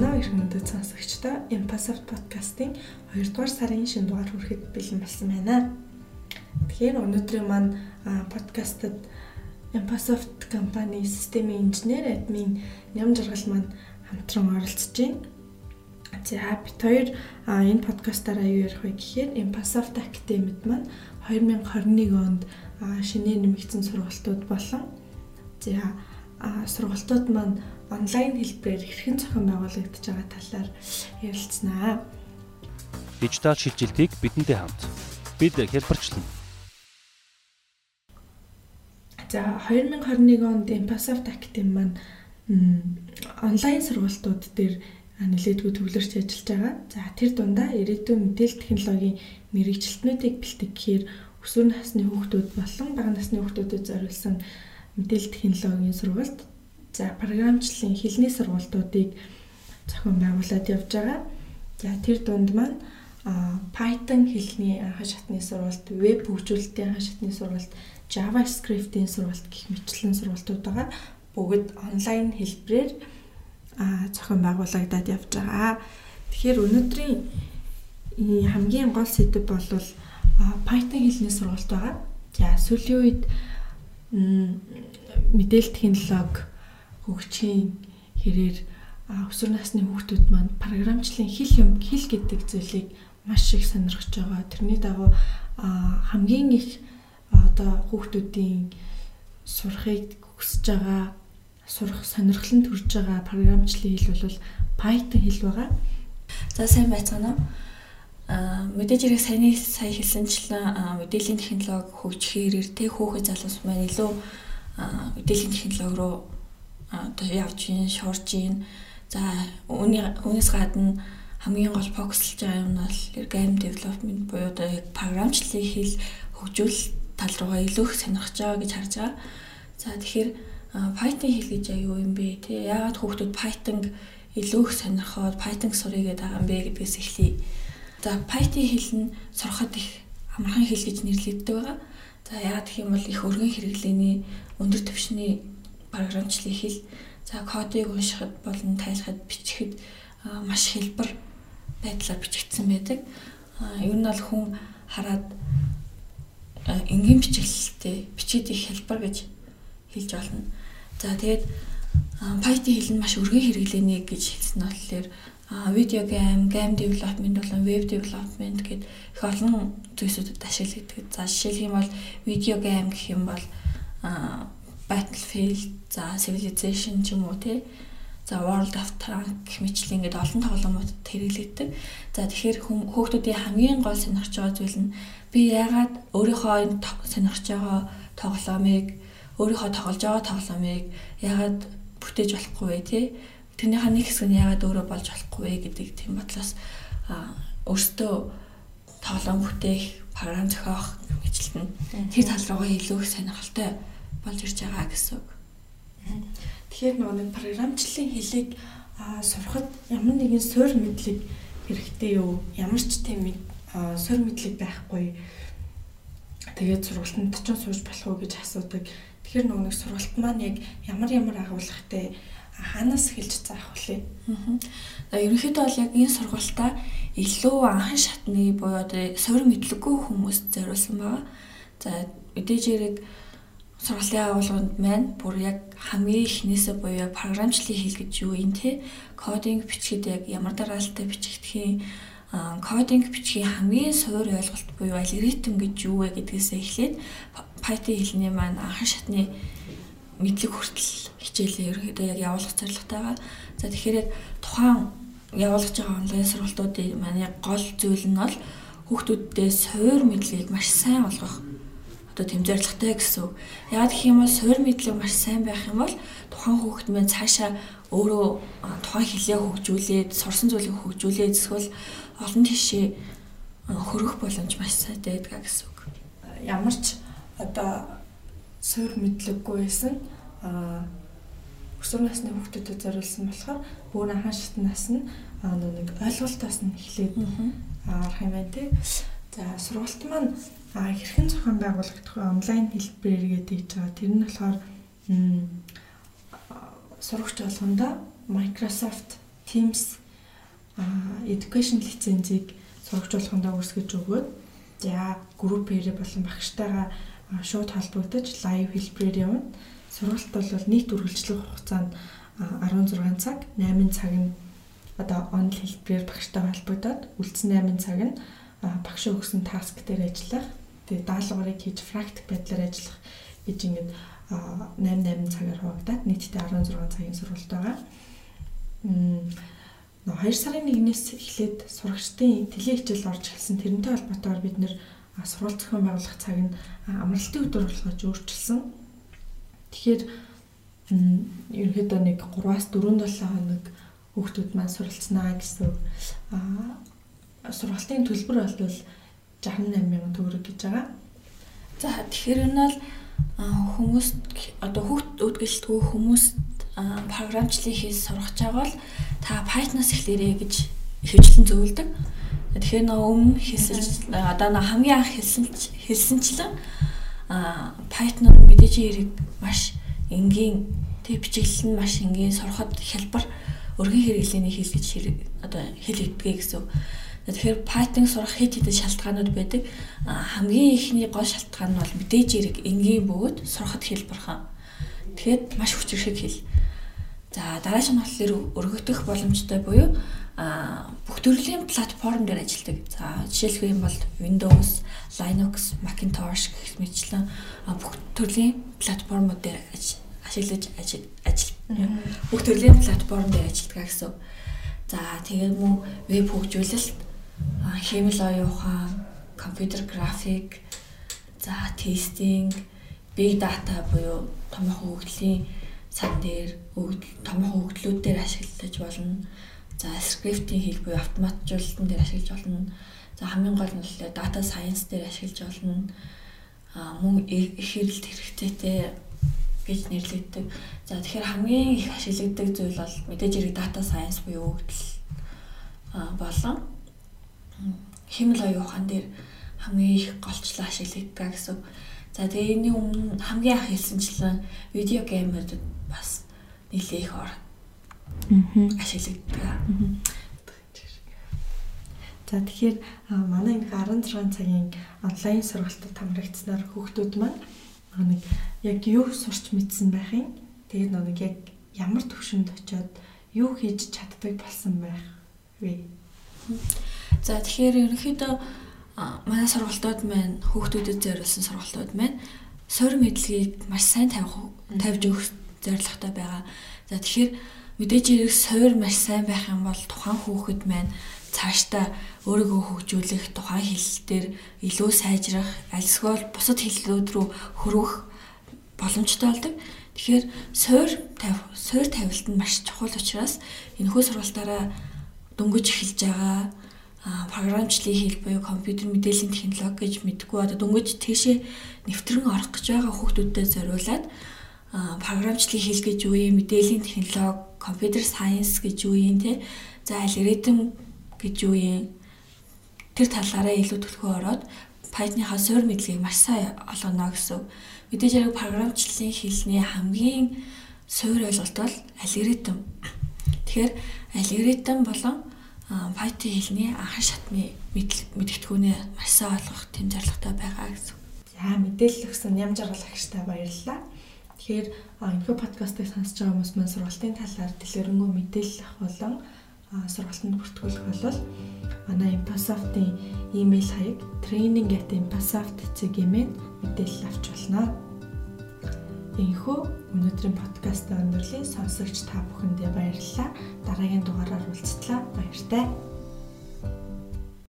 байна уу эрхэмдэд сонсогчдоо Impassive podcast-ийн 2 дугаар сарын шинэ дугаар хүрэхэд бэлэн болсон байна. Тэгэхээр өнөөдрийн маань подкастад Impassive компани системийн инженер админ ням жаргал маань хамтран оролцож байна. За бид хоёр энэ подкастаараа юу ярих вэ гэхээр Impassive Academy-д маань 2021 онд шинээр нэмэгдсэн сургалтууд болон за сургалтууд маань онлайн хэлбэрээр хэрхэн зохион байгуулагдаж байгаа талаар ярилцсанаа. Дижитал шилжилтийг бидэнтэй хамт бид хэлбэрчлэн. За 2021 онд Impassive Academy маань онлайн сургалтууд дээр нэлээдгүй төвлөрч ажиллаж байгаа. За тэр дундаа ирээдүйн мэдээлэл технологийн мэрэгчлэтнүүдийг бэлтгэхээр өсвөр насны хүүхдүүд болон бага насны хүүхдүүдэд зориулсан мэдээлэл технологийн сургалт За програмчлалын хэлний сургалтуудыг зохион байгуулад явж байгаа. За тэр дунд маань Python хэлний анхан шатны сургалт, веб хөгжүүлэлтийн анхан шатны сургалт, JavaScript-ийн сургалт гэх мэтлэн сургалтууд байгаа. Бүгд онлайн хэлбэрээр зохион байгуулагдаад явж байгаа. Тэгэхээр өнөөдрийн хамгийн гол сэдэв бол Python хэлний сургалт байгаа. За сүүлийн үед мэдээлэл технологи хөгжихийн хэрээр өсвөр насны хүүхдүүд маань програмчлалын хэл юм хэл гэдэг зүйлийг маш их сонирхож байгаа. Тэрний дагуу хамгийн их одоо хүүхдүүдийн сурахыг хүсэж байгаа сурах сонирхол нь төрж байгаа програмчлалын хэл бол Python хэл байгаа. За сайн байцгаана уу? Мэдээж хэрэг саяны сая хэлсэнчлэн мэдээллийн технологи хөгжихээр тэ хөөхөй залуус маань илүү мэдээллийн технологи руу одоо явж гин, шуурж гин. За үүнээс гадна хамгийн гол фокуслж байгаа юм бол game development буюу одоо програмчлалын хэл хөгжүүл тал руугаа илүү их сонирхож байгаа гэж харж байгаа. За тэгэхээр Python хэл гэж юу юм бэ те? Яагаад хүүхдүүд Python илүү их сонирхоод Python сурыг гэдэг юм бэ гэдгээс эхлэе. За Python хэл нь сурахад их амархан хэл гэж нэрлэгддэг байгаа. За яагаад гэх юм бол их өргөн хэрэглээний өндөр түвшний програмчлалын хэл за кодыг уншихад болон тайлахад бичихэд маш хэлбэр байдлаар бичигдсэн байдаг. Ер нь бол хүн хараад энгийн бичиглэлтэй бичээд их хэлбэр гэж хэлж болно. За тэгээд Python хэл нь маш өргөн хэрэглээний гэж хэлсэн болохоор видео гейм, game development болон web development гэд их олон зүйлсүүдэд ашиглагддаг. За жишээлх юм бол видео гейм гэх юм бол Battlefield, за Civilization ч юм уу тий. За World of Tanks гэх мэтлэн ингээд олон тоглоомуудад хэрэглэгддэг. За тэгэхээр хүүхдүүдийн хамгийн гол сонирхож байгаа зүйл нь би яагаад өөрийнхөө энэ сонирхож байгаа тоглоомыг өөрийнхөө тоглож байгаа тоглоомыг яагаад бүтээж болохгүй вэ тий? Тэрнийхээ нэг хэсэг нь яагаад өөрөө болж болохгүй вэ гэдэг тийм бодлоос өөртөө тоглоом бүтээх, програм зохиох мэтлэн тэр тал руугаа илүү их сонирхолтой болж ирж байгаа гэсэн үг. Тэгэхээр нөгөө нэг програмчлалын хэлийг сурахад ямар нэгэн суурь мэдлэг хэрэгтэй юу? Ямар ч тийм суурь мэдлэг байхгүй. Тэгээд сургалтанд ч сууж болох уу гэж асуудаг. Тэгэхээр нөгөө нэг сургалт маань яг ямар ямар агуулгатай хаанаас эхэлж заах вүлээ. Аа. Ерөнхийдөө бол яг энэ сургалтаа илүү анхан шатны буюу одоо суурь мэдлэггүй хүмүүст зориулсан байгаа. За мэдээж хэрэг сургалтын агуулганд маань бүр яг хамгийн ихнээсээ буюу програмчлалын хэл гэж юу юм те кодинг бичгээд яг ямар дараалттай бичигдэхийн кодинг бичгийн хамгийн суур ойлголт буюу алгоритм гэж юу вэ гэдгээсээ эхлээд Python хэлний маань анхан шатны мэдлэг хүртэл хичээлээ ерөөдөө яг явуулах зорилготой байгаа. За тэгэхээр яг тухайн явуулж байгаа онлайн сургалтуудын яг гол зүйл нь бол хүүхдүүддээ суур мэдлэгийг маш сайн олгох одоо тэм зоригтой гэсэн. Яг гэх юм бол суур мэдлэг маш сайн байх юм бол тухайн хүүхэд мэн цаашаа өөрөө тухайн хэлээ хөгжүүлээд, сурсан зүйлийг хөгжүүлээд эсвэл олон тишээ хөрөх боломж маш сайтай байдаг гэсэн үг. Ямар ч одоо суур мэдлэггүй байсан а өсвөр насны хүүхдэдэд зориулсан болохоор бүр анхан шатнаас нь нэг ойлголтоос нь эхлээд арах юм байна тий. За сургалт маань хэрхэн зохион байгуулагдах вэ? Онлайн хэлбэрээр гэдэг байгаа. Тэр нь болохоор сурагч болгондоо Microsoft Teams education лицензийг сурагчуулахандаа үүсгэж өгөөд за группээр болон багштайгаа шууд холбогдож лайв хэлбэрээр явна. Сургалт бол нийт үргэлжлэх хугацаанд 16 цаг, 8 цаг нь одоо онл хэлбэрээр багштай холбогдоод үлдсэн 8 цаг нь багш өгсөн таск дээр ажиллах. Тэгээ даалгаврыг хийж практик байдлаар ажиллах гэж ингээд 8 8 цагаар хуваагдаад нийтдээ 16 цагийн сургалт байгаа. Мм 2 сарын 1-ээс эхлээд сурагчдын телевизэл орж эхэлсэн. Тэрнтэй холбоотойгоор бид нэр сурвалж зохион байгуулах цаг нь амралтын өдөр болгож өөрчилсөн. Тэгэхээр ерөнхийдөө нэг 3-аас 4-7 хоног хүүхдүүд маань суралцнаа гэсэн сургалтын төлбөр бол 68 мянган төгрөг гэж байгаа. За тэгэхээр энэ бол хүмүүст одоо хүүхд үдгэлтгүй хүмүүст програмчлалыг хийж сургаж байгаа бол та Python-аас эхлэрэй гэж хөвчлэн зөвлөдөг. Тэгэхээр нөө өмнө хэлсэн одоо нөө хамгийн анх хэлсэн хэлсэнчлэн Python мэдээж хэрэг маш энгийн тэг бичиглэл нь маш энгийн сурахад хялбар өргөн хэрэглээний хэл гэж одоо хэл өгдөг гэсэн. Тэгэхээр Python сурах хэд хэдэн шалтгаанууд байдаг. Хамгийн ихний гол шалтгаан нь бол мэдээж хэрэг энгийн бөгөөд сурахад хялбархан. Тэгэхээр маш хүчрэх хэл. За дараач нь болохоор өргөгдөх боломжтой буюу бүх төрлийн платформ дээр ажилладаг. За жишээлх юм бол Windows, Linux, Macintosh гэх мэтлэн бүх төрлийн платформуд дээр ашиглаж ажил бүх төрлийн платформ дээр ажилладаг гэсэн. За тэгээд мөн веб хөгжүүлэлт, хэмэл оюун ухаан, компьютер график, за тестинг, big data буюу томоохон хөгжлийн сан дээр томоохон хөгжлүүд дээр ашиглаж болно. За скриптийн хэл буюу автоматжуулалтын дээр ашиглаж болно. За хамгийн гол нь бол data science дээр ашиглаж болно. А мөн их хэрэглэлт хэрэгцээтэй гэж нэрлэгддэг. За тэгэхээр хамгийн их ашиглагддаг зүйл бол мэдээж хэрэг data science буюу өгдөл болон хэмэл оюун ухаан дээр хамгийн их голчлон ашиглагддаг гэсэн. За тэгээ энэний өмнө хамгийн анх хэлсэнчлэн видео геймерд бас нэлээ их ор ашиглагддаг. За тэгэхээр манай энэ 16 цагийн онлайн сургалтад хамрагдсанаар хүүхдүүд маань нэг яг юу сурч мэдсэн байх юм. Тэгээд нэг яг ямар төвшөнд очиод юу хийж чаддаг болсон байх вэ? За тэгэхээр ерөнхийдөө манай сургалтууд маань хүүхдүүдэд зориулсан сургалтууд маань суур мэдлэгийг маш сайн тавих тавьж өгөх зорилготой байгаа. За тэгэхээр мэдээж хэрэг суур маш сайн байх юм бол тухайн хүүхэд маань цаашдаа өөрийгөө хөгжүүлэх тухайн хэлэл дээр илүү сайжрах, альсгүй бусад хэллүүд рүү хөрвөх боломжтой болдог. Тэгэхээр суур тавь, суур тавилт нь маш чухал учраас энэхүү сургалтаараа дөнгөж эхэлж байгаа програмчлалын хэл буюу компьютер мэдээллийн технологи гэж мэдгүй одоо дөнгөж тийшээ нэвтрэн орох гэж байгаа хүүхдүүдэд зориулаад програмчлалын хэл гэж юу юм мэдээллийн технологи компьютер сайенс гэж юу юм те за алгоритм гэж юу юм тэр талаараа илүү төлхөө ороод Python-ийнхаа суур мэдлэгийг маш сайн олгоно гэсэн. Мэдээж яг програмчлалын хэлний хамгийн суур ойлголт бол алгоритм. Тэгэхээр алгоритм болон Python хэлний анхан шатны мэдгэдэггүүнээ маш сайн ойлгох тэм зорилготой байгаа гэсэн. За мэдээлэл өгсөн ям жаргал агштай баярлалаа. Тэгэхээр энэхүү подкастыг сонсож байгаа хүмүүс маань сургалтын талаар дэлгэрэнгүй мэдээлэл авах болон сургалтанд бүртгүүлэх бол манай Impasoft-ийн имэйл хаяг training@impasoft.cg-ийн мэдээлэл авч болно. Энэхүү өнөөдрийн подкаст өндөрлөлийн сонсогч та бүхэндээ баярлалаа. Дараагийн дугаараар уулзтлаа. Баяртай.